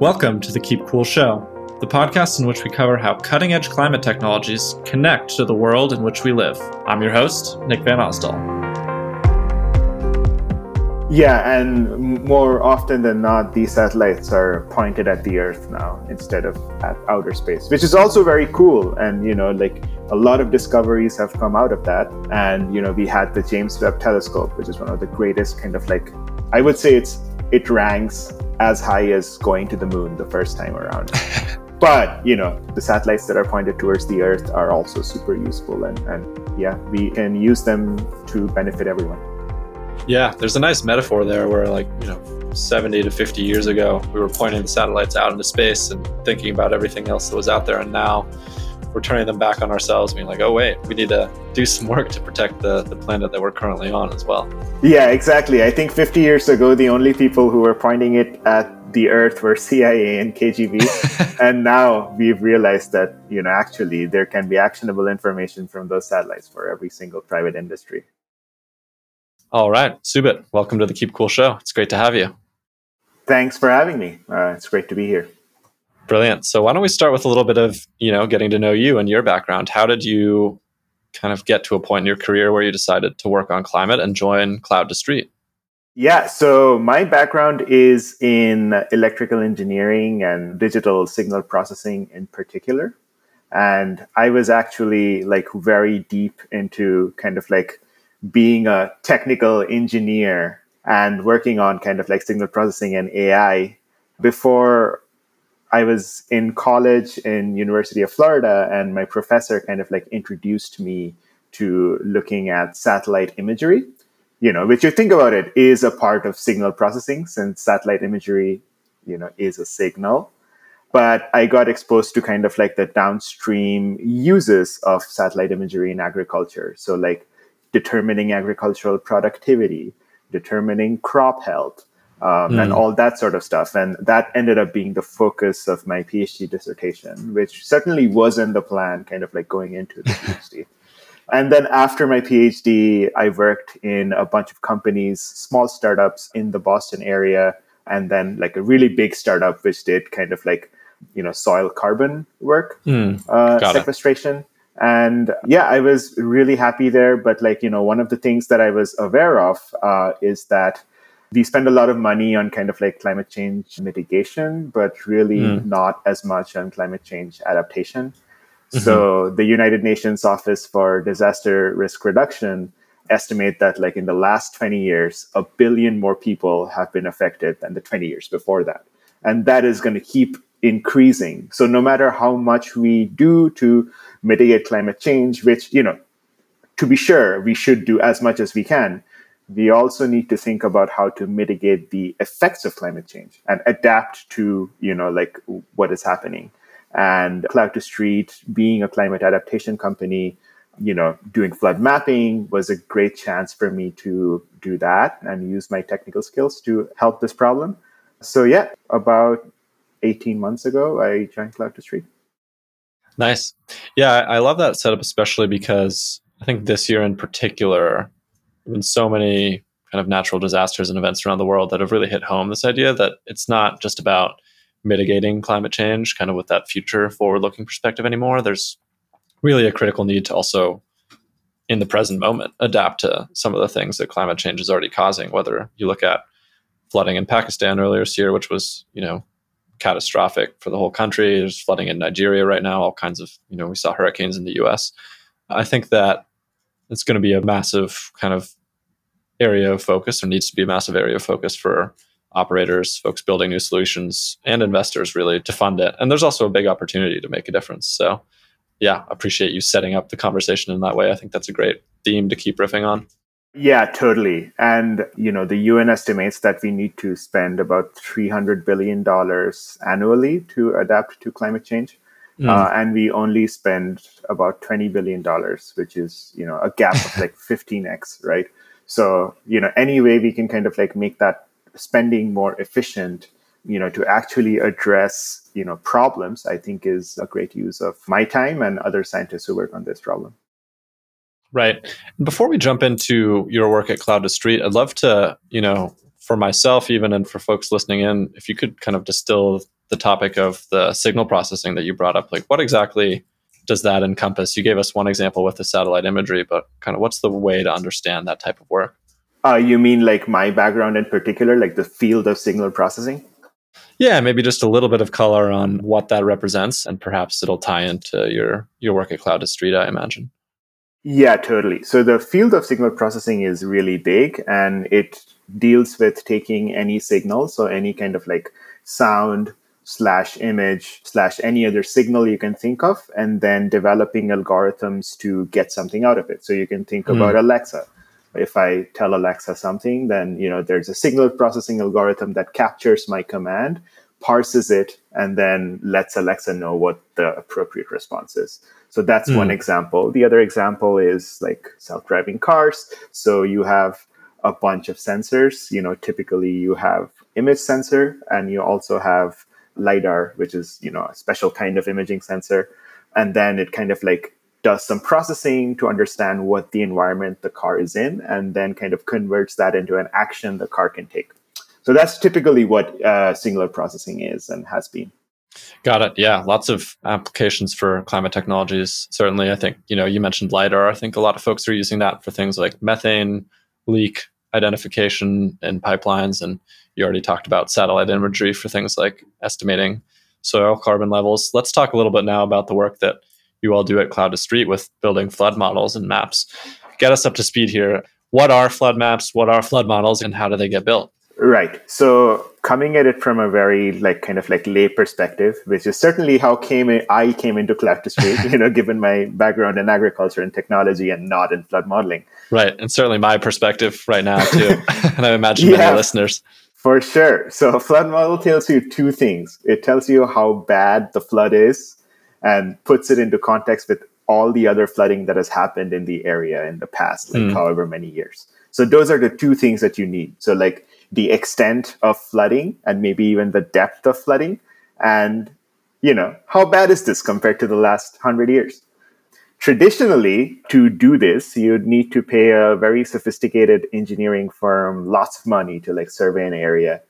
Welcome to the Keep Cool Show, the podcast in which we cover how cutting edge climate technologies connect to the world in which we live. I'm your host, Nick Van Osdol. Yeah, and more often than not, these satellites are pointed at the Earth now instead of at outer space, which is also very cool. And, you know, like a lot of discoveries have come out of that. And, you know, we had the James Webb Telescope, which is one of the greatest kind of like, I would say it's, it ranks as high as going to the moon the first time around. but you know the satellites that are pointed towards the earth are also super useful and, and yeah we can use them to benefit everyone yeah there's a nice metaphor there where like you know 70 to 50 years ago we were pointing the satellites out into space and thinking about everything else that was out there and now we're turning them back on ourselves, being like, oh, wait, we need to do some work to protect the, the planet that we're currently on as well. Yeah, exactly. I think 50 years ago, the only people who were pointing it at the Earth were CIA and KGB. and now we've realized that, you know, actually there can be actionable information from those satellites for every single private industry. All right. Subit, welcome to the Keep Cool Show. It's great to have you. Thanks for having me. Uh, it's great to be here. Brilliant. So why don't we start with a little bit of, you know, getting to know you and your background. How did you kind of get to a point in your career where you decided to work on climate and join Cloud to Street? Yeah, so my background is in electrical engineering and digital signal processing in particular. And I was actually like very deep into kind of like being a technical engineer and working on kind of like signal processing and AI before I was in college in University of Florida, and my professor kind of like introduced me to looking at satellite imagery. You know, which you think about it is a part of signal processing, since satellite imagery, you know, is a signal. But I got exposed to kind of like the downstream uses of satellite imagery in agriculture. So like determining agricultural productivity, determining crop health, um, mm. and hmm. all that sort of stuff. And that ended up being the focus of my PhD dissertation, which certainly wasn't the plan, kind of like going into the PhD. and then after my PhD, I worked in a bunch of companies, small startups in the Boston area, and then like a really big startup which did kind of like you know soil carbon work, mm. uh, sequestration. It. And yeah, I was really happy there. But like, you know, one of the things that I was aware of uh, is that we spend a lot of money on kind of like climate change mitigation, but really mm. not as much on climate change adaptation. Mm-hmm. So the United Nations Office for Disaster Risk Reduction estimate that like in the last 20 years, a billion more people have been affected than the 20 years before that. And that is going to keep increasing. So no matter how much we do to mitigate climate change, which, you know, to be sure, we should do as much as we can we also need to think about how to mitigate the effects of climate change and adapt to you know like what is happening. And cloud to street being a climate adaptation company you know doing flood mapping was a great chance for me to do that and use my technical skills to help this problem. So yeah about 18 months ago i joined cloud to street. Nice. Yeah i love that setup especially because i think this year in particular been so many kind of natural disasters and events around the world that have really hit home this idea that it's not just about mitigating climate change, kind of with that future forward looking perspective anymore. There's really a critical need to also, in the present moment, adapt to some of the things that climate change is already causing. Whether you look at flooding in Pakistan earlier this year, which was, you know, catastrophic for the whole country. There's flooding in Nigeria right now, all kinds of, you know, we saw hurricanes in the US. I think that it's going to be a massive kind of area of focus or needs to be a massive area of focus for operators, folks building new solutions, and investors really to fund it. And there's also a big opportunity to make a difference. So, yeah, appreciate you setting up the conversation in that way. I think that's a great theme to keep riffing on. Yeah, totally. And, you know, the UN estimates that we need to spend about $300 billion annually to adapt to climate change. Mm. Uh, and we only spend about $20 billion, which is, you know, a gap of like 15x, right? So, you know, any way we can kind of like make that spending more efficient, you know, to actually address, you know, problems, I think is a great use of my time and other scientists who work on this problem. Right. Before we jump into your work at Cloud to Street, I'd love to, you know, for myself even and for folks listening in, if you could kind of distill the topic of the signal processing that you brought up, like what exactly does that encompass? You gave us one example with the satellite imagery, but kind of what's the way to understand that type of work? Uh, you mean like my background in particular, like the field of signal processing? Yeah, maybe just a little bit of color on what that represents, and perhaps it'll tie into your your work at Cloud Street, I imagine. Yeah, totally. So the field of signal processing is really big, and it deals with taking any signal, so any kind of like sound slash image slash any other signal you can think of, and then developing algorithms to get something out of it. So you can think mm. about Alexa if I tell Alexa something, then you know there's a signal processing algorithm that captures my command, parses it, and then lets Alexa know what the appropriate response is. So that's mm. one example. The other example is like self-driving cars. So you have a bunch of sensors. You know, typically you have image sensor, and you also have lidar, which is you know a special kind of imaging sensor, and then it kind of like does some processing to understand what the environment the car is in and then kind of converts that into an action the car can take. So that's typically what uh, signal processing is and has been. Got it. Yeah, lots of applications for climate technologies. Certainly, I think you know you mentioned lidar. I think a lot of folks are using that for things like methane leak identification in pipelines, and you already talked about satellite imagery for things like estimating soil carbon levels. Let's talk a little bit now about the work that you all do at Cloud to Street with building flood models and maps. Get us up to speed here. What are flood maps? What are flood models, and how do they get built? Right. So coming at it from a very like kind of like lay perspective, which is certainly how came in, I came into Cloud to Street, you know, given my background in agriculture and technology and not in flood modeling. Right, and certainly my perspective right now too, and I imagine yeah, many listeners. For sure. So a flood model tells you two things. It tells you how bad the flood is, and puts it into context with all the other flooding that has happened in the area in the past, like mm. however many years. So those are the two things that you need. So like the extent of flooding and maybe even the depth of flooding and you know, how bad is this compared to the last 100 years? Traditionally, to do this, you'd need to pay a very sophisticated engineering firm lots of money to like survey an area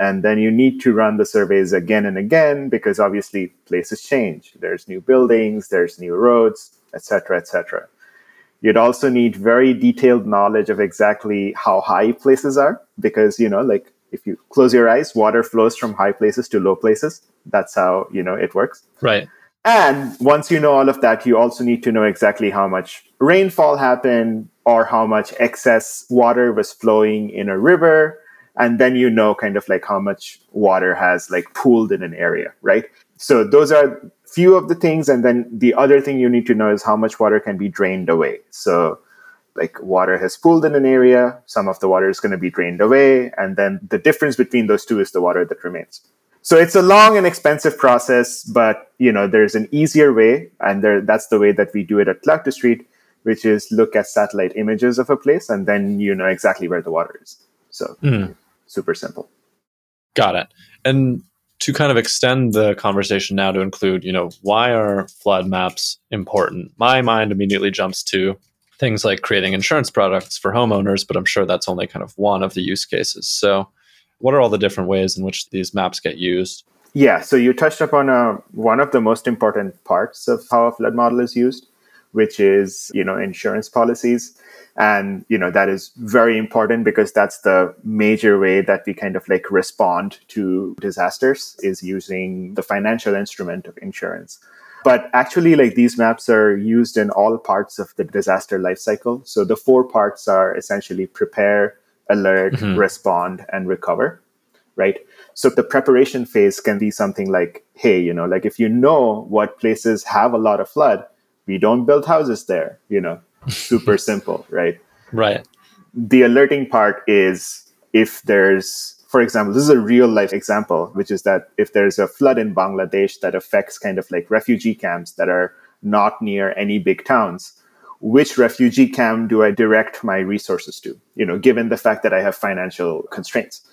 and then you need to run the surveys again and again because obviously places change. There's new buildings, there's new roads, etc., etc. You'd also need very detailed knowledge of exactly how high places are because, you know, like if you close your eyes, water flows from high places to low places. That's how, you know, it works. Right. And once you know all of that, you also need to know exactly how much rainfall happened or how much excess water was flowing in a river and then you know kind of like how much water has like pooled in an area right so those are few of the things and then the other thing you need to know is how much water can be drained away so like water has pooled in an area some of the water is going to be drained away and then the difference between those two is the water that remains so it's a long and expensive process but you know there's an easier way and there that's the way that we do it at to street which is look at satellite images of a place and then you know exactly where the water is so mm super simple. Got it. And to kind of extend the conversation now to include, you know, why are flood maps important? My mind immediately jumps to things like creating insurance products for homeowners, but I'm sure that's only kind of one of the use cases. So, what are all the different ways in which these maps get used? Yeah, so you touched upon uh, one of the most important parts of how a flood model is used, which is, you know, insurance policies. And you know that is very important because that's the major way that we kind of like respond to disasters is using the financial instrument of insurance. But actually like these maps are used in all parts of the disaster life cycle. So the four parts are essentially prepare alert mm-hmm. respond and recover right? So the preparation phase can be something like hey you know like if you know what places have a lot of flood we don't build houses there you know super simple, right? Right. The alerting part is if there's, for example, this is a real life example, which is that if there's a flood in Bangladesh that affects kind of like refugee camps that are not near any big towns, which refugee camp do I direct my resources to? You know, given the fact that I have financial constraints.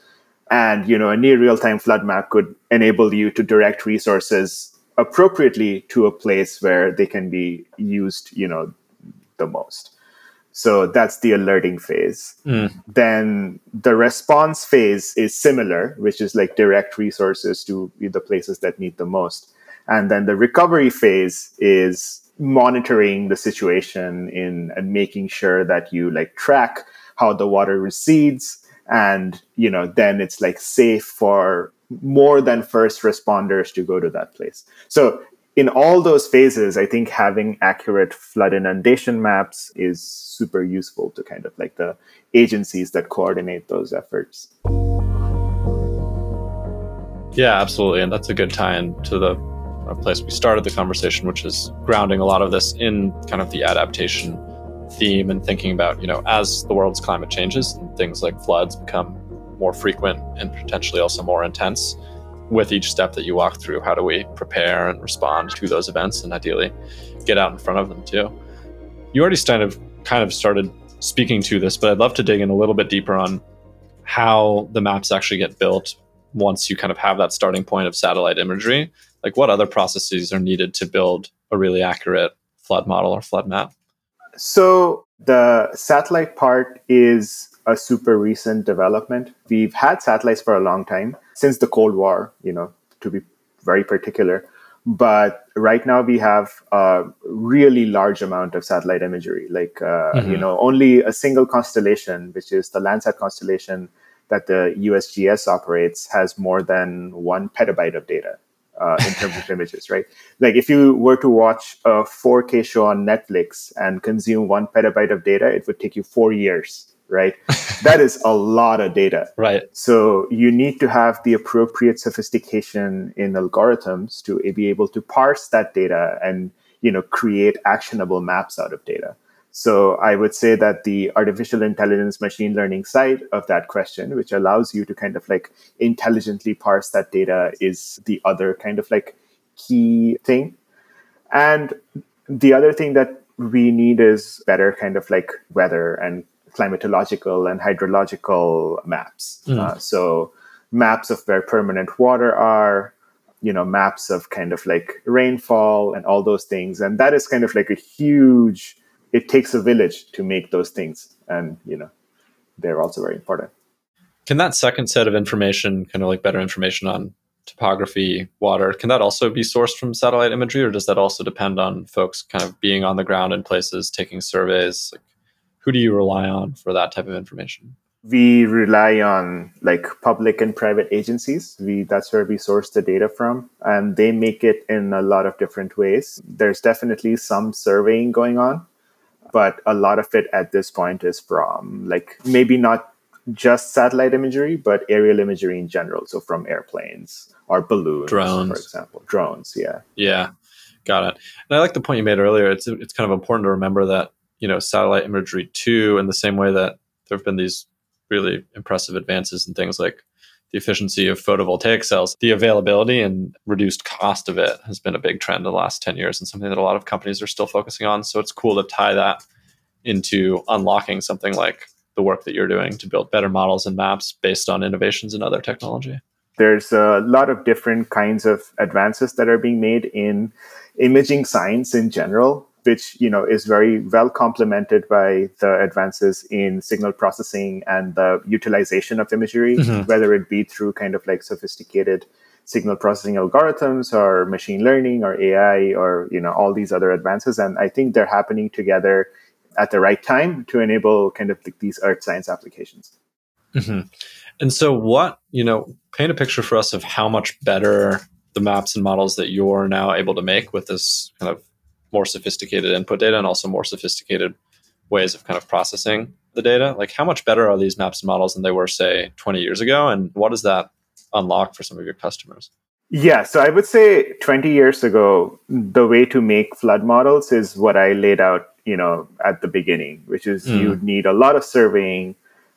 And, you know, a near real time flood map could enable you to direct resources appropriately to a place where they can be used, you know, the most. So that's the alerting phase. Mm. Then the response phase is similar, which is like direct resources to the places that need the most. And then the recovery phase is monitoring the situation in and making sure that you like track how the water recedes and you know then it's like safe for more than first responders to go to that place. So in all those phases i think having accurate flood inundation maps is super useful to kind of like the agencies that coordinate those efforts. Yeah absolutely. And that's a good tie-in to the a place we started the conversation, which is grounding a lot of this in kind of the adaptation theme and thinking about, you know, as the world's climate changes and things like floods become more frequent and potentially also more intense, with each step that you walk through, how do we prepare and respond to those events and ideally get out in front of them too? You already kind of kind of started speaking to this, but I'd love to dig in a little bit deeper on how the maps actually get built once you kind of have that starting point of satellite imagery like what other processes are needed to build a really accurate flood model or flood map? So the satellite part is a super recent development. We've had satellites for a long time, since the Cold War, you know, to be very particular. But right now we have a really large amount of satellite imagery. Like, uh, mm-hmm. you know, only a single constellation, which is the Landsat constellation that the USGS operates, has more than one petabyte of data uh, in terms of images, right? Like if you were to watch a 4K show on Netflix and consume one petabyte of data, it would take you four years, right? that is a lot of data. Right. So you need to have the appropriate sophistication in algorithms to be able to parse that data and you know create actionable maps out of data. So I would say that the artificial intelligence machine learning side of that question, which allows you to kind of like intelligently parse that data, is the other kind of like key thing. And the other thing that we need is better kind of like weather and climatological and hydrological maps. Mm. Uh, so maps of where permanent water are, you know, maps of kind of like rainfall and all those things. And that is kind of like a huge it takes a village to make those things and you know they're also very important can that second set of information kind of like better information on topography water can that also be sourced from satellite imagery or does that also depend on folks kind of being on the ground in places taking surveys like who do you rely on for that type of information we rely on like public and private agencies we that's where we source the data from and they make it in a lot of different ways there's definitely some surveying going on but a lot of it at this point is from like maybe not just satellite imagery, but aerial imagery in general. So from airplanes or balloons, drones, for example, drones. Yeah. Yeah. Got it. And I like the point you made earlier. It's it's kind of important to remember that you know satellite imagery too, in the same way that there have been these really impressive advances in things like the efficiency of photovoltaic cells, the availability and reduced cost of it has been a big trend in the last 10 years and something that a lot of companies are still focusing on. So it's cool to tie that into unlocking something like the work that you're doing to build better models and maps based on innovations in other technology. There's a lot of different kinds of advances that are being made in imaging science in general which you know is very well complemented by the advances in signal processing and the utilization of imagery, mm-hmm. whether it be through kind of like sophisticated signal processing algorithms or machine learning or AI or you know all these other advances. And I think they're happening together at the right time to enable kind of like these earth science applications. Mm-hmm. And so, what you know, paint a picture for us of how much better the maps and models that you're now able to make with this kind of more sophisticated input data and also more sophisticated ways of kind of processing the data. Like how much better are these maps and models than they were say 20 years ago? And what does that unlock for some of your customers? Yeah so i would say 20 years ago the way to make flood models is what i laid out you know at the beginning which is mm. you need a lot of surveying.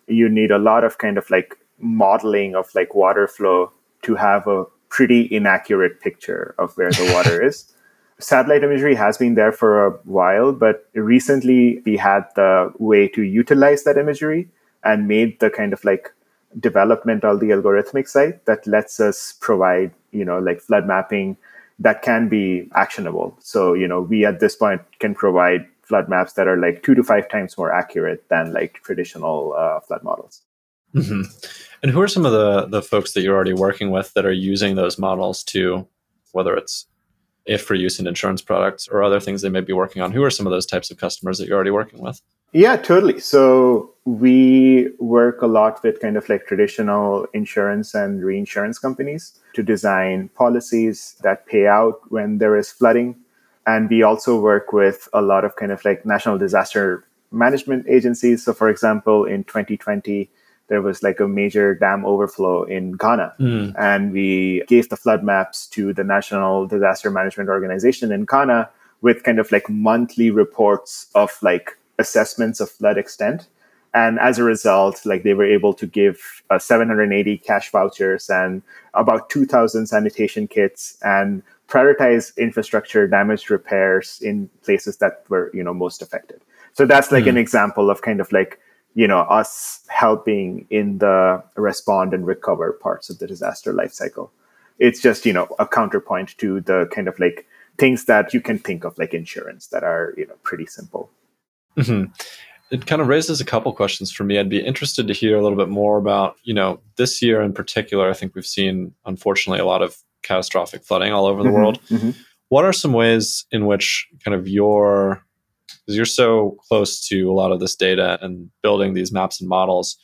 You need a lot of kind of like modeling of like water flow to have a pretty inaccurate picture of where the water is satellite imagery has been there for a while, but recently we had the way to utilize that imagery and made the kind of like development on the algorithmic side that lets us provide, you know, like flood mapping that can be actionable. So, you know, we at this point can provide flood maps that are like two to five times more accurate than like traditional uh, flood models. Mm-hmm. And who are some of the the folks that you're already working with that are using those models to, whether it's if for use in insurance products or other things they may be working on? Who are some of those types of customers that you're already working with? Yeah, totally. So we work a lot with kind of like traditional insurance and reinsurance companies to design policies that pay out when there is flooding. And we also work with a lot of kind of like national disaster management agencies. So, for example, in 2020, there was like a major dam overflow in Ghana. Mm. And we gave the flood maps to the National Disaster Management Organization in Ghana with kind of like monthly reports of like assessments of flood extent. And as a result, like they were able to give uh, 780 cash vouchers and about 2,000 sanitation kits and prioritize infrastructure damage repairs in places that were, you know, most affected. So that's like mm. an example of kind of like, you know, us helping in the respond and recover parts of the disaster life cycle. It's just, you know, a counterpoint to the kind of like things that you can think of like insurance that are, you know, pretty simple. Mm-hmm. It kind of raises a couple questions for me. I'd be interested to hear a little bit more about, you know, this year in particular. I think we've seen, unfortunately, a lot of catastrophic flooding all over the mm-hmm. world. Mm-hmm. What are some ways in which kind of your because you're so close to a lot of this data and building these maps and models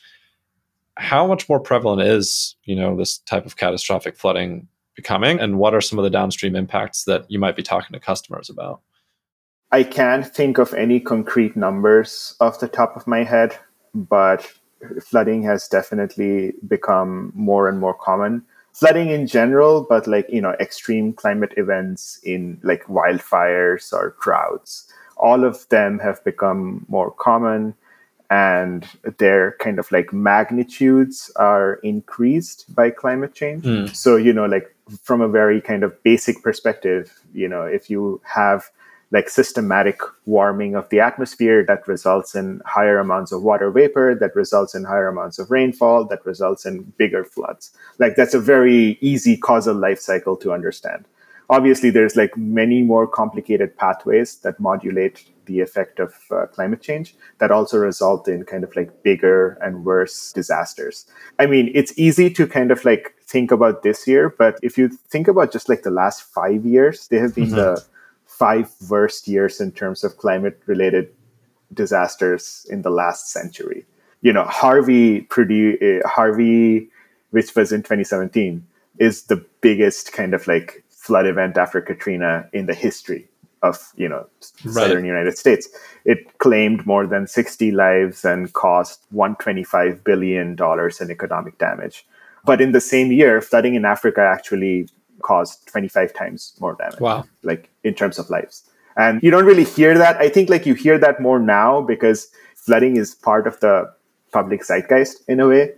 how much more prevalent is you know this type of catastrophic flooding becoming and what are some of the downstream impacts that you might be talking to customers about I can't think of any concrete numbers off the top of my head, but flooding has definitely become more and more common. Flooding in general, but like, you know, extreme climate events in like wildfires or droughts, all of them have become more common and their kind of like magnitudes are increased by climate change. Mm. So, you know, like from a very kind of basic perspective, you know, if you have like systematic warming of the atmosphere that results in higher amounts of water vapor, that results in higher amounts of rainfall, that results in bigger floods. Like that's a very easy causal life cycle to understand. Obviously, there's like many more complicated pathways that modulate the effect of uh, climate change that also result in kind of like bigger and worse disasters. I mean, it's easy to kind of like think about this year, but if you think about just like the last five years, they have been mm-hmm. the five worst years in terms of climate related disasters in the last century. You know, Harvey produced uh, Harvey, which was in 2017, is the biggest kind of like flood event after Katrina in the history of you know right. southern United States. It claimed more than 60 lives and cost 125 billion dollars in economic damage. But in the same year, flooding in Africa actually caused 25 times more damage. Wow. Like in terms of lives. And you don't really hear that. I think like you hear that more now because flooding is part of the public zeitgeist in a way.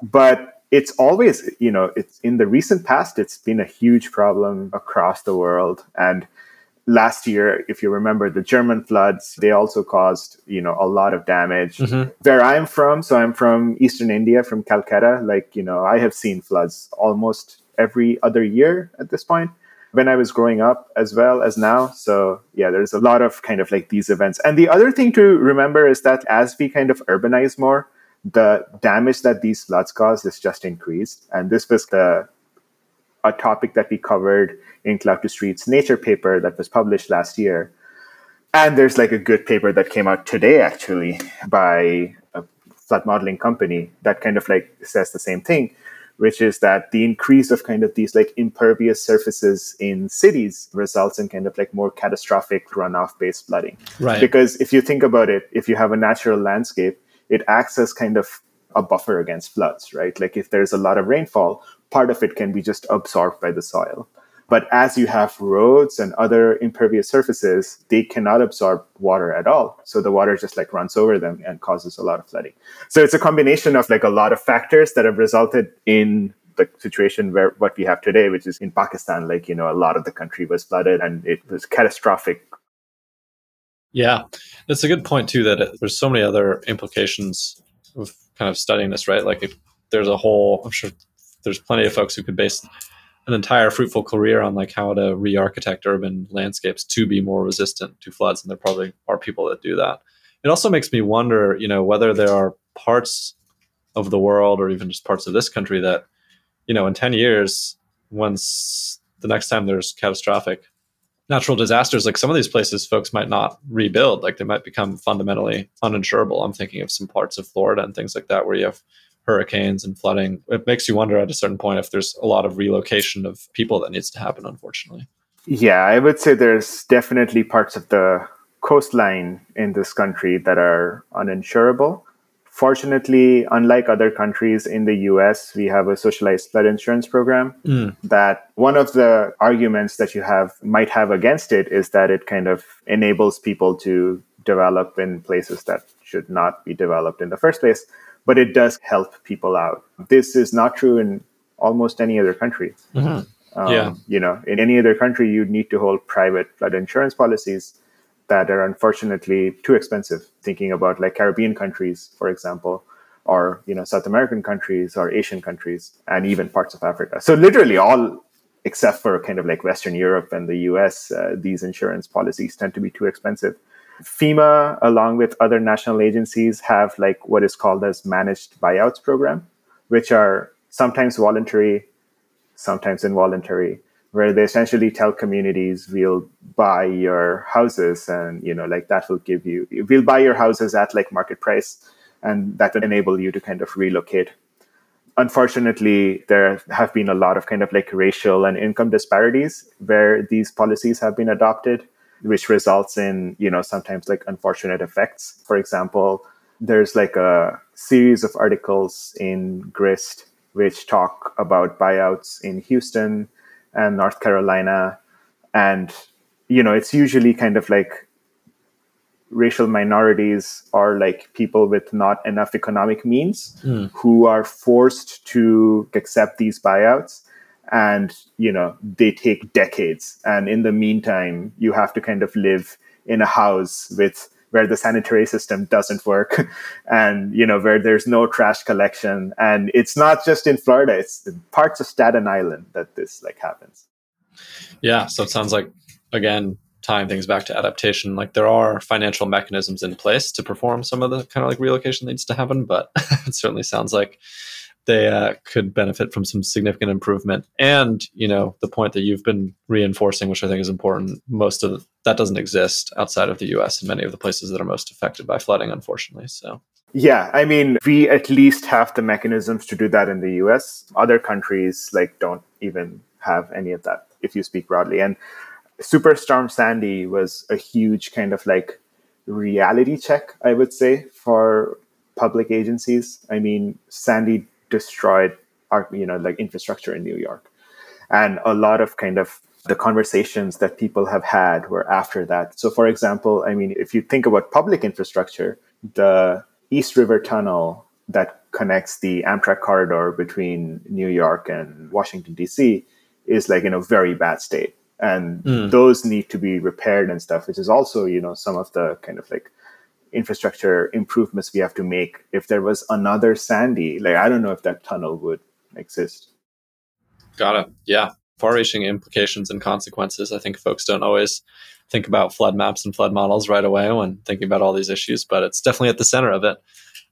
But it's always, you know, it's in the recent past, it's been a huge problem across the world. And last year, if you remember the German floods, they also caused, you know, a lot of damage. Mm-hmm. Where I'm from, so I'm from Eastern India, from Calcutta, like, you know, I have seen floods almost every other year at this point when I was growing up as well as now. So yeah, there's a lot of kind of like these events. And the other thing to remember is that as we kind of urbanize more, the damage that these floods cause is just increased. And this was the a topic that we covered in Cloud to Streets Nature paper that was published last year. And there's like a good paper that came out today actually by a flood modeling company that kind of like says the same thing which is that the increase of kind of these like impervious surfaces in cities results in kind of like more catastrophic runoff based flooding. Right. Because if you think about it, if you have a natural landscape, it acts as kind of a buffer against floods, right? Like if there's a lot of rainfall, part of it can be just absorbed by the soil. But as you have roads and other impervious surfaces, they cannot absorb water at all. So the water just like runs over them and causes a lot of flooding. So it's a combination of like a lot of factors that have resulted in the situation where what we have today, which is in Pakistan, like, you know, a lot of the country was flooded and it was catastrophic. Yeah, that's a good point too, that it, there's so many other implications of kind of studying this, right? Like if there's a whole, I'm sure there's plenty of folks who could base an entire fruitful career on like how to re-architect urban landscapes to be more resistant to floods, and there probably are people that do that. It also makes me wonder, you know, whether there are parts of the world or even just parts of this country that, you know, in 10 years, once the next time there's catastrophic natural disasters, like some of these places folks might not rebuild, like they might become fundamentally uninsurable. I'm thinking of some parts of Florida and things like that where you have hurricanes and flooding. It makes you wonder at a certain point if there's a lot of relocation of people that needs to happen, unfortunately. Yeah, I would say there's definitely parts of the coastline in this country that are uninsurable. Fortunately, unlike other countries in the US, we have a socialized flood insurance program. Mm. That one of the arguments that you have might have against it is that it kind of enables people to develop in places that should not be developed in the first place, but it does help people out. This is not true in almost any other country. Mm-hmm. Um, yeah. You know, in any other country, you'd need to hold private flood insurance policies that are unfortunately too expensive. Thinking about like Caribbean countries, for example, or you know South American countries or Asian countries, and even parts of Africa. So literally all except for kind of like Western Europe and the US, uh, these insurance policies tend to be too expensive. FEMA, along with other national agencies, have like what is called as managed buyouts program, which are sometimes voluntary, sometimes involuntary, where they essentially tell communities we'll buy your houses and you know like that will give you we'll buy your houses at like market price and that will enable you to kind of relocate. Unfortunately there have been a lot of kind of like racial and income disparities where these policies have been adopted which results in you know sometimes like unfortunate effects. For example there's like a series of articles in grist which talk about buyouts in houston and North Carolina. And, you know, it's usually kind of like racial minorities or like people with not enough economic means mm. who are forced to accept these buyouts and you know they take decades and in the meantime you have to kind of live in a house with where the sanitary system doesn't work and you know where there's no trash collection and it's not just in florida it's parts of staten island that this like happens yeah so it sounds like again tying things back to adaptation like there are financial mechanisms in place to perform some of the kind of like relocation needs to happen but it certainly sounds like they uh, could benefit from some significant improvement. And you know, the point that you've been reinforcing, which I think is important, most of that doesn't exist outside of the U.S. in many of the places that are most affected by flooding, unfortunately. So. Yeah, I mean, we at least have the mechanisms to do that in the US. Other countries like don't even have any of that if you speak broadly. And Superstorm Sandy was a huge kind of like reality check, I would say, for public agencies. I mean, Sandy destroyed our you know like infrastructure in New York, and a lot of kind of the conversations that people have had were after that. So, for example, I mean, if you think about public infrastructure, the East River Tunnel that connects the Amtrak corridor between New York and Washington D.C. is like in a very bad state, and mm. those need to be repaired and stuff, which is also you know some of the kind of like infrastructure improvements we have to make if there was another sandy like i don't know if that tunnel would exist got it yeah far-reaching implications and consequences i think folks don't always think about flood maps and flood models right away when thinking about all these issues but it's definitely at the center of it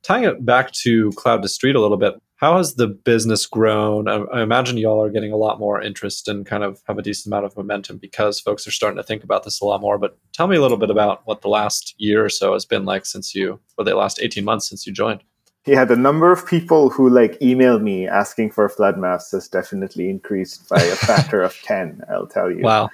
tying it back to cloud to street a little bit how has the business grown? I, I, imagine y'all are getting a lot more interest and kind of have a decent amount of momentum because folks are starting to think about this a lot more. But tell me a little bit about what the last year or so has been like since you, or the last 18 months since you joined. Yeah, the number of people who like email me asking for flood maps has definitely increased by a factor of 10, I'll tell you. Wow.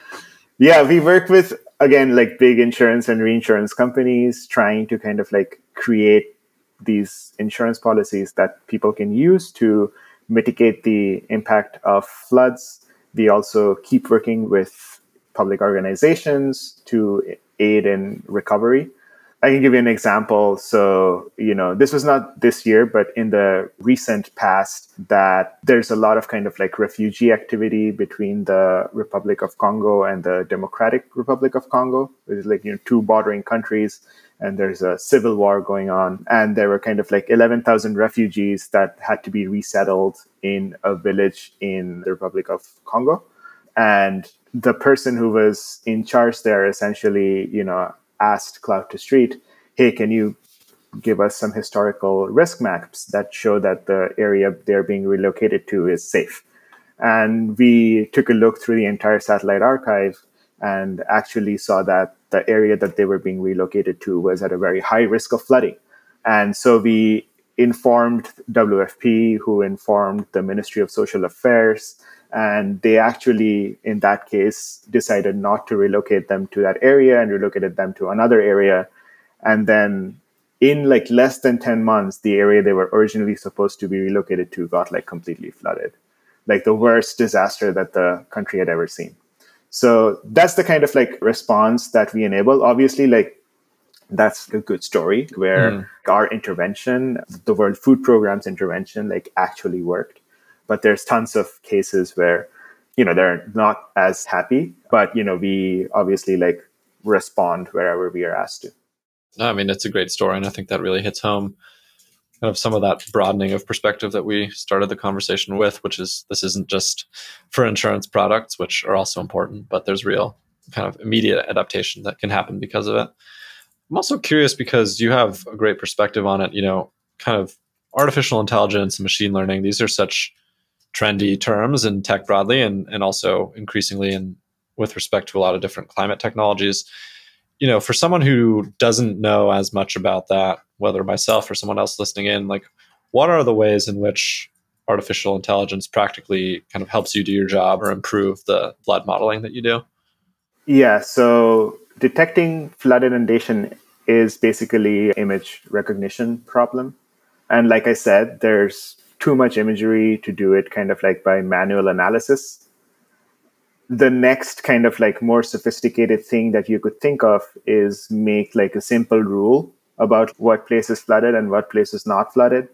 Yeah, we work with, again, like big insurance and reinsurance companies trying to kind of like create these insurance policies that people can use to mitigate the impact of floods. We also keep working with public organizations to aid in recovery. I can give you an example. So, you know, this was not this year, but in the recent past, that there's a lot of kind of like refugee activity between the Republic of Congo and the Democratic Republic of Congo, which is like, you know, two bordering countries. And there's a civil war going on. And there were kind of like 11,000 refugees that had to be resettled in a village in the Republic of Congo. And the person who was in charge there essentially, you know, asked Cloud to Street, hey, can you give us some historical risk maps that show that the area they're being relocated to is safe? And we took a look through the entire satellite archive and actually saw that the area that they were being relocated to was at a very high risk of flooding. And so we informed WFP, who informed the Ministry of Social Affairs, and they actually, in that case, decided not to relocate them to that area and relocated them to another area. And then in like less than 10 months, the area they were originally supposed to be relocated to got like completely flooded. Like the worst disaster that the country had ever seen. So that's the kind of like response that we enable. Obviously, like that's a good story where mm. our intervention, the World Food Program's intervention, like actually worked but there's tons of cases where you know they're not as happy but you know we obviously like respond wherever we are asked to. No, i mean it's a great story and i think that really hits home kind of some of that broadening of perspective that we started the conversation with which is this isn't just for insurance products which are also important but there's real kind of immediate adaptation that can happen because of it. I'm also curious because you have a great perspective on it you know kind of artificial intelligence and machine learning these are such trendy terms in tech broadly and, and also increasingly in with respect to a lot of different climate technologies. You know for someone who doesn't know as much about that whether myself or someone else listening in like what are the ways in which artificial intelligence practically kind of helps you do your job or improve the flood modeling that you do? Yeah so detecting flood inundation is basically image recognition problem. And like i said there's too much imagery to do it kind of like by manual analysis. The next kind of like more sophisticated thing that you could think of is make like a simple rule about what place is flooded and what place is not flooded.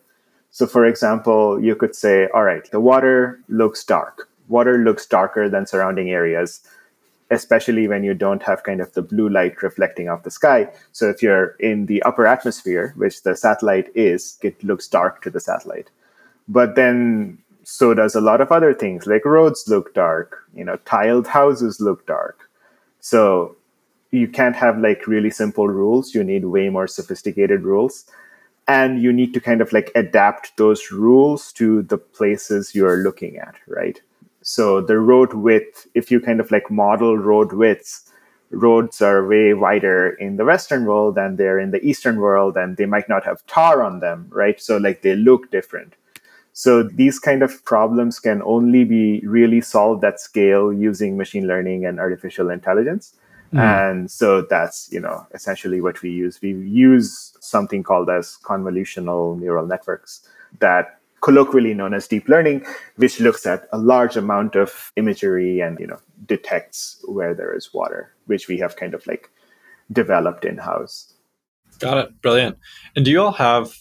So, for example, you could say, all right, the water looks dark. Water looks darker than surrounding areas, especially when you don't have kind of the blue light reflecting off the sky. So, if you're in the upper atmosphere, which the satellite is, it looks dark to the satellite but then so does a lot of other things like roads look dark you know tiled houses look dark. So you can't have like really simple rules. You need way more sophisticated rules. And you need to kind of like adapt those rules to the places you're looking at right? So the road width if you kind of like model road widths roads are way wider in the western world than they're in the eastern world and they might not have tar on them right? So like they look different so these kind of problems can only be really solved at scale using machine learning and artificial intelligence. Mm. And so that's, you know, essentially what we use. We use something called as convolutional neural networks that colloquially known as deep learning, which looks at a large amount of imagery and, you know, detects where there is water, which we have kind of like developed in-house. Got it. Brilliant. And do you all have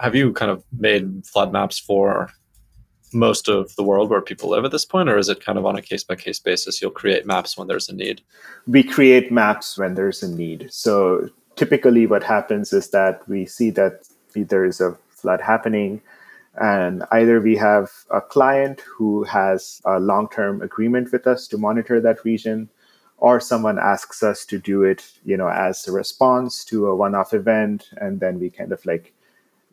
have you kind of made flood maps for most of the world where people live at this point, or is it kind of on a case by case basis? You'll create maps when there's a need. We create maps when there's a need. So typically, what happens is that we see that there is a flood happening, and either we have a client who has a long term agreement with us to monitor that region, or someone asks us to do it, you know, as a response to a one off event, and then we kind of like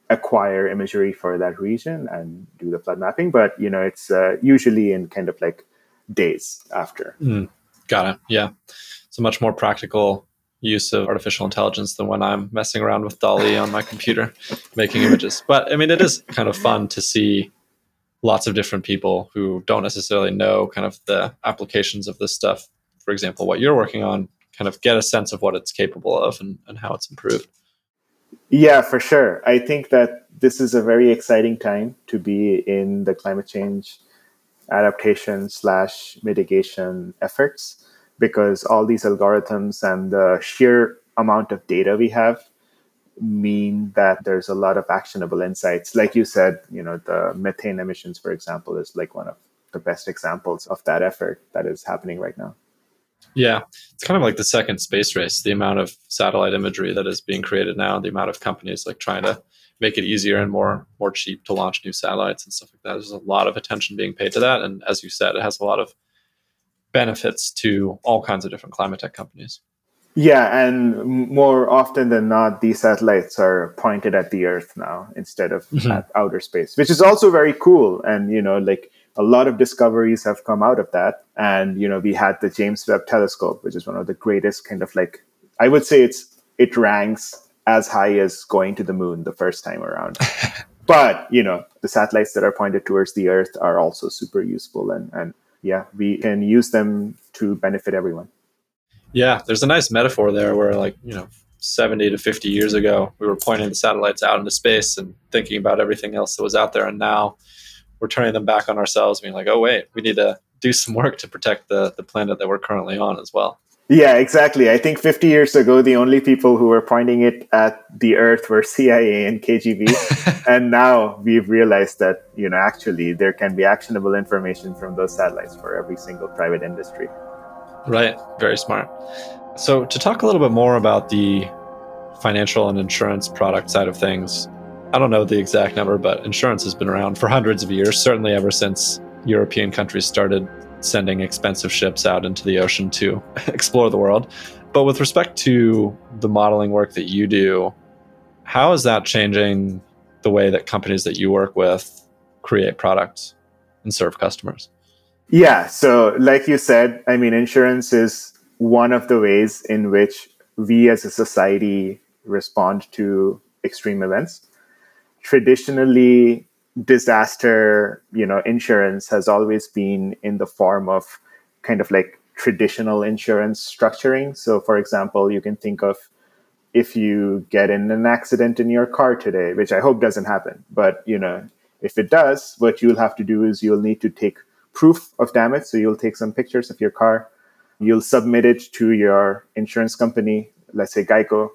acquire imagery for that region and do the flood mapping. But you know, it's uh, usually in kind of like days after. Mm, got it. Yeah, it's a much more practical use of artificial intelligence than when I'm messing around with DALL-E on my computer making images. But I mean, it is kind of fun to see lots of different people who don't necessarily know kind of the applications of this stuff. For example, what you're working on, kind of get a sense of what it's capable of and, and how it's improved. Yeah, for sure. I think that this is a very exciting time to be in the climate change adaptation slash mitigation efforts because all these algorithms and the sheer amount of data we have mean that there's a lot of actionable insights. Like you said, you know, the methane emissions, for example, is like one of the best examples of that effort that is happening right now. Yeah, it's kind of like the second space race. The amount of satellite imagery that is being created now, the amount of companies like trying to make it easier and more more cheap to launch new satellites and stuff like that. There's a lot of attention being paid to that, and as you said, it has a lot of benefits to all kinds of different climate tech companies. Yeah, and more often than not, these satellites are pointed at the Earth now instead of mm-hmm. at outer space, which is also very cool. And you know, like a lot of discoveries have come out of that. And, you know, we had the James Webb Telescope, which is one of the greatest kind of like, I would say it's, it ranks as high as going to the moon the first time around. but, you know, the satellites that are pointed towards the Earth are also super useful. And, and yeah, we can use them to benefit everyone. Yeah, there's a nice metaphor there where, like, you know, 70 to 50 years ago, we were pointing the satellites out into space and thinking about everything else that was out there. And now we're turning them back on ourselves, being like, oh wait, we need to do some work to protect the the planet that we're currently on as well. Yeah, exactly. I think 50 years ago, the only people who were pointing it at the Earth were CIA and KGB, and now we've realized that you know actually there can be actionable information from those satellites for every single private industry. Right. Very smart. So to talk a little bit more about the financial and insurance product side of things, I don't know the exact number, but insurance has been around for hundreds of years, certainly ever since European countries started sending expensive ships out into the ocean to explore the world. But with respect to the modeling work that you do, how is that changing the way that companies that you work with create products and serve customers? Yeah. So, like you said, I mean, insurance is one of the ways in which we as a society respond to extreme events traditionally disaster you know insurance has always been in the form of kind of like traditional insurance structuring. So for example you can think of if you get in an accident in your car today which i hope doesn't happen but you know if it does what you'll have to do is you'll need to take proof of damage. So you'll take some pictures of your car. You'll submit it to your insurance company. Let's say geico.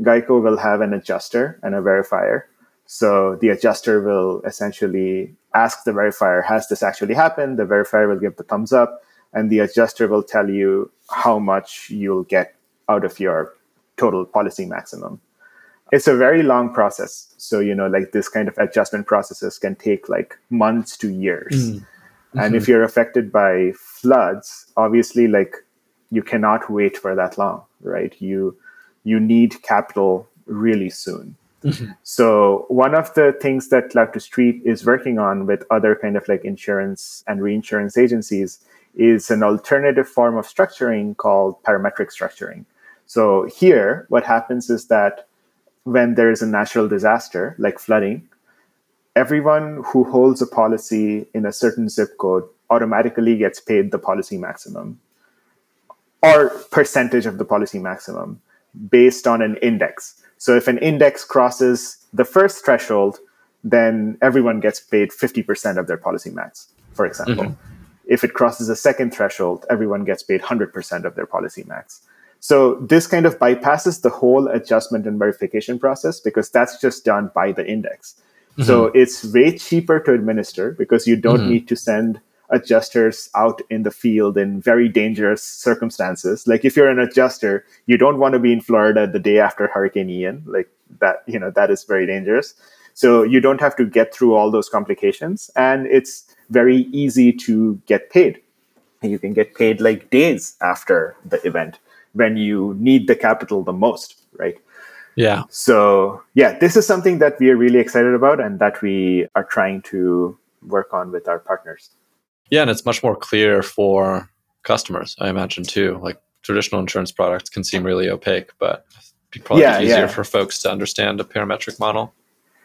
Geico will have an adjuster and a verifier so the adjuster will essentially ask the verifier, has this actually happened? The verifier will give the thumbs up, and the adjuster will tell you how much you'll get out of your total policy maximum. It's a very long process. So, you know, like this kind of adjustment processes can take like months to years. Mm-hmm. And if mm-hmm. you're affected by floods, obviously, like you cannot wait for that long, right? You you need capital really soon. Mm-hmm. So one of the things that Cloud to Street is working on with other kind of like insurance and reinsurance agencies is an alternative form of structuring called parametric structuring. So here, what happens is that when there is a natural disaster like flooding, everyone who holds a policy in a certain zip code automatically gets paid the policy maximum or percentage of the policy maximum based on an index. So if an index crosses the first threshold, then everyone gets paid 50% of their policy max, for example. Mm-hmm. If it crosses a second threshold, everyone gets paid 100% of their policy max. So this kind of bypasses the whole adjustment and verification process because that's just done by the index. Mm-hmm. So it's way cheaper to administer because you don't mm-hmm. need to send adjusters out in the field in very dangerous circumstances. Like if you're an adjuster, you don't want to be in Florida the day after Hurricane Ian. Like that, you know, that is very dangerous. So you don't have to get through all those complications. And it's very easy to get paid. You can get paid like days after the event when you need the capital the most, right? Yeah. So, yeah, this is something that we are really excited about and that we are trying to work on with our partners. Yeah, and it's much more clear for customers, I imagine too. Like traditional insurance products can seem really opaque, but it'd probably yeah, easier yeah. for folks to understand a parametric model.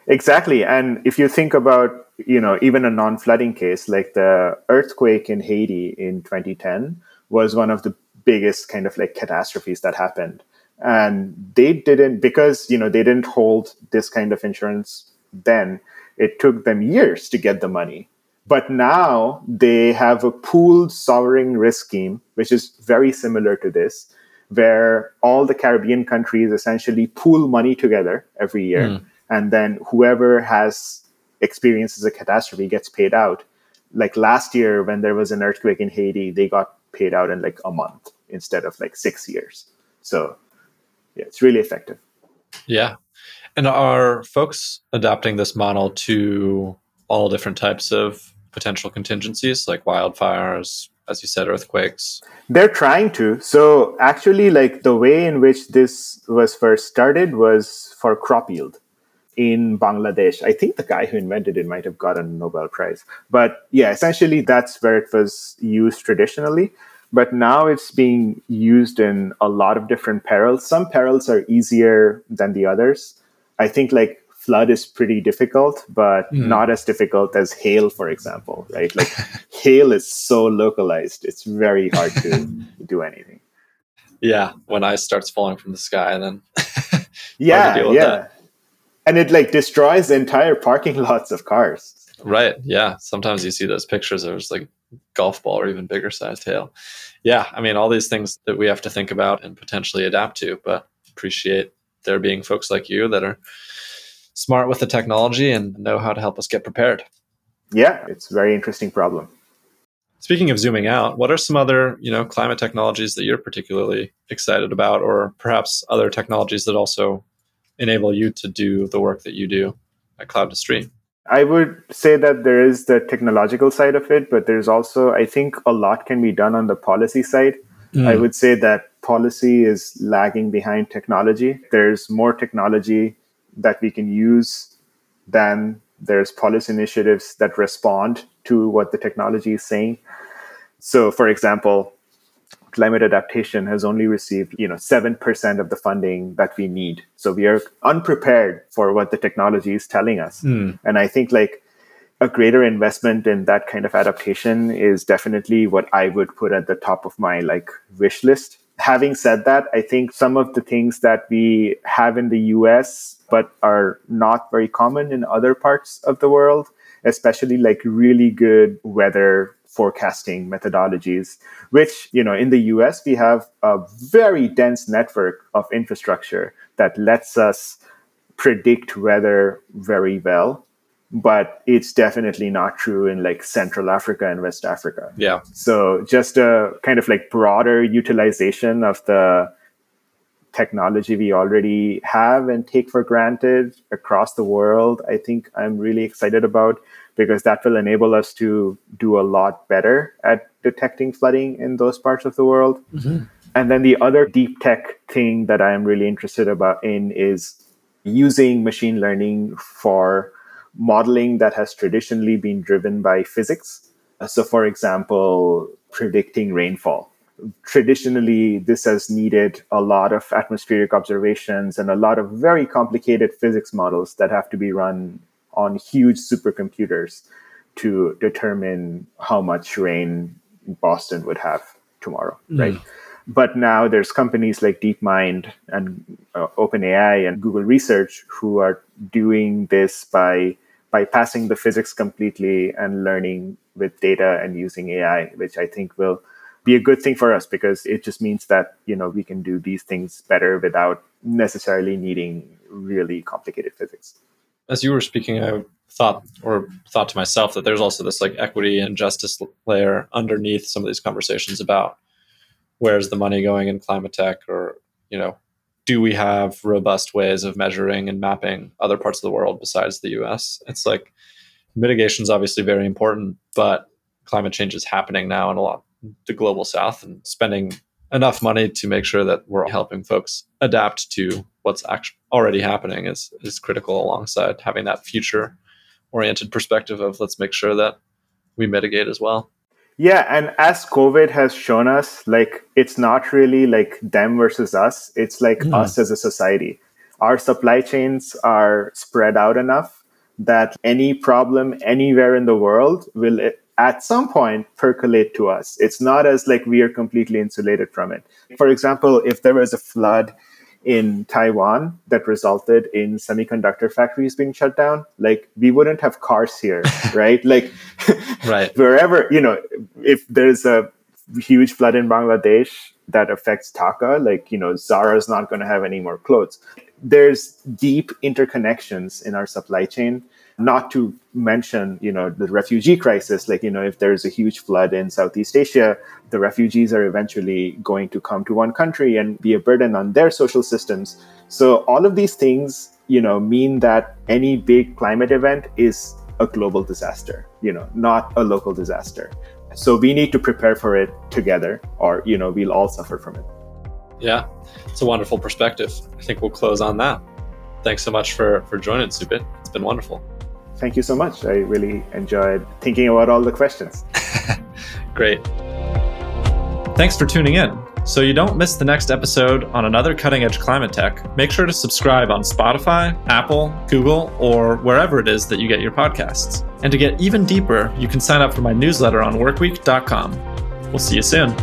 Exactly. And if you think about, you know, even a non-flooding case like the earthquake in Haiti in 2010 was one of the biggest kind of like catastrophes that happened. And they didn't because, you know, they didn't hold this kind of insurance then. It took them years to get the money but now they have a pooled sovereign risk scheme, which is very similar to this, where all the Caribbean countries essentially pool money together every year. Mm. And then whoever has experiences a catastrophe gets paid out. Like last year, when there was an earthquake in Haiti, they got paid out in like a month instead of like six years. So, yeah, it's really effective. Yeah. And are folks adapting this model to all different types of potential contingencies like wildfires, as you said, earthquakes? They're trying to. So actually, like the way in which this was first started was for crop yield in Bangladesh. I think the guy who invented it might have gotten a Nobel Prize. But yeah, essentially that's where it was used traditionally. But now it's being used in a lot of different perils. Some perils are easier than the others. I think like flood is pretty difficult, but mm. not as difficult as hail, for example, right? Like hail is so localized, it's very hard to do anything. Yeah, when ice starts falling from the sky, then yeah, yeah, that. and it like destroys the entire parking lots of cars. Right. Yeah. Sometimes you see those pictures. There's like golf ball or even bigger sized hail. Yeah. I mean, all these things that we have to think about and potentially adapt to, but appreciate there being folks like you that are smart with the technology and know how to help us get prepared. Yeah, it's a very interesting problem. Speaking of zooming out, what are some other, you know, climate technologies that you're particularly excited about or perhaps other technologies that also enable you to do the work that you do at Cloud to Street? I would say that there is the technological side of it, but there's also, I think, a lot can be done on the policy side. Mm. I would say that policy is lagging behind technology. There's more technology that we can use then there's policy initiatives that respond to what the technology is saying. So for example climate adaptation has only received you know 7% of the funding that we need. So we are unprepared for what the technology is telling us. Mm. and i think like a greater investment in that kind of adaptation is definitely what i would put at the top of my like wish list having said that, I think some of the things that we have in the US but are not very common in other parts of the world, especially like really good weather forecasting methodologies, which, you know, in the US, we have a very dense network of infrastructure that lets us predict weather very well but it's definitely not true in like Central Africa and West Africa. Yeah. So just a kind of like broader utilization of the technology we already have and take for granted across the world, I think I'm really excited about because that will enable us to do a lot better at detecting flooding in those parts of the world. Mm-hmm. And then the other deep tech thing that I am really interested about in is using machine learning for modeling that has traditionally been driven by physics. Uh, so, for example, predicting rainfall. Traditionally, this has needed a lot of atmospheric observations and a lot of very complicated physics models that have to be run on huge supercomputers to determine how much rain Boston would have tomorrow, mm. right? But now there's companies like DeepMind and uh, OpenAI and Google Research who are doing this by bypassing the physics completely and learning with data and using AI, which I think will be a good thing for us because it just means that you know we can do these things better without necessarily needing really complicated physics. As you were speaking, I thought or thought to myself that there's also this like equity and justice layer underneath some of these conversations about where's the money going in climate tech or you know do we have robust ways of measuring and mapping other parts of the world besides the US? It's like mitigation is obviously very important, but climate change is happening now in a lot the global south and spending enough money to make sure that we're helping folks adapt to what's actually already happening is is critical alongside having that future oriented perspective of let's make sure that we mitigate as well. Yeah, and as COVID has shown us, like it's not really like them versus us. It's like mm. us as a society. Our supply chains are spread out enough that any problem anywhere in the world will at some point percolate to us. It's not as like we are completely insulated from it. For example, if there was a flood in Taiwan that resulted in semiconductor factories being shut down, like we wouldn't have cars here, right? Like, right wherever you know, if there's a huge flood in Bangladesh that affects Dhaka, like, you know, Zara is not going to have any more clothes. There's deep interconnections in our supply chain not to mention you know the refugee crisis like you know if there's a huge flood in southeast asia the refugees are eventually going to come to one country and be a burden on their social systems. So all of these things you know mean that any big climate event is a global disaster you know not a local disaster. So we need to prepare for it together or you know we'll all suffer from it. Yeah it's a wonderful perspective. I think we'll close on that. Thanks so much for for joining Subit it's been wonderful thank you so much. I really enjoyed thinking about all the questions. Great. Thanks for tuning in. So you don't miss the next episode on another cutting edge climate tech, make sure to subscribe on Spotify, Apple, Google, or wherever it is that you get your podcasts. And to get even deeper, you can sign up for my newsletter on workweek.com. We'll see you soon.